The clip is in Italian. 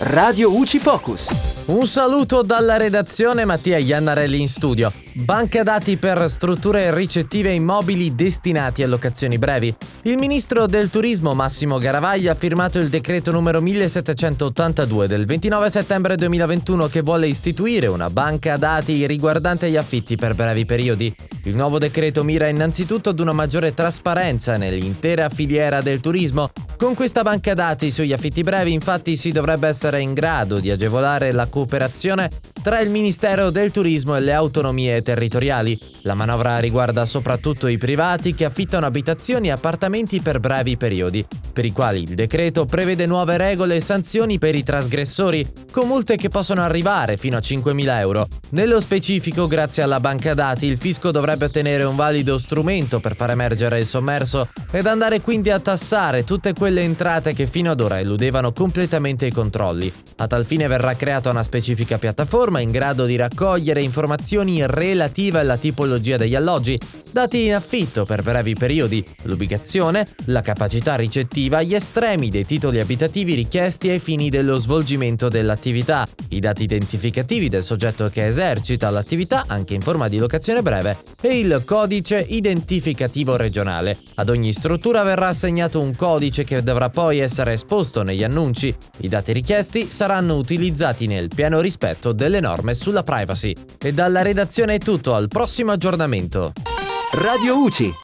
Radio UCI Focus. Un saluto dalla redazione Mattia Iannarelli in studio. Banca dati per strutture ricettive immobili destinati a locazioni brevi. Il ministro del turismo Massimo Garavaglia ha firmato il decreto numero 1782 del 29 settembre 2021 che vuole istituire una banca dati riguardante gli affitti per brevi periodi. Il nuovo decreto mira innanzitutto ad una maggiore trasparenza nell'intera filiera del turismo. Con questa banca dati sugli affitti brevi infatti si dovrebbe essere in grado di agevolare la cooperazione tra il Ministero del Turismo e le autonomie territoriali. La manovra riguarda soprattutto i privati che affittano abitazioni e appartamenti per brevi periodi, per i quali il decreto prevede nuove regole e sanzioni per i trasgressori, con multe che possono arrivare fino a 5.000 euro. Nello specifico, grazie alla banca dati, il fisco dovrebbe ottenere un valido strumento per far emergere il sommerso ed andare quindi a tassare tutte quelle entrate che fino ad ora eludevano completamente i controlli. A tal fine verrà creata una specifica piattaforma in grado di raccogliere informazioni relative alla tipologia degli alloggi, dati in affitto per brevi periodi, l'ubicazione, la capacità ricettiva, gli estremi dei titoli abitativi richiesti ai fini dello svolgimento dell'attività, i dati identificativi del soggetto che esercita l'attività anche in forma di locazione breve e il codice identificativo regionale. Ad ogni struttura verrà assegnato un codice che dovrà poi essere esposto negli annunci. I dati richiesti saranno utilizzati nel pieno rispetto delle norme sulla privacy. E dalla redazione è tutto, al prossimo aggiornamento. Radio UCI.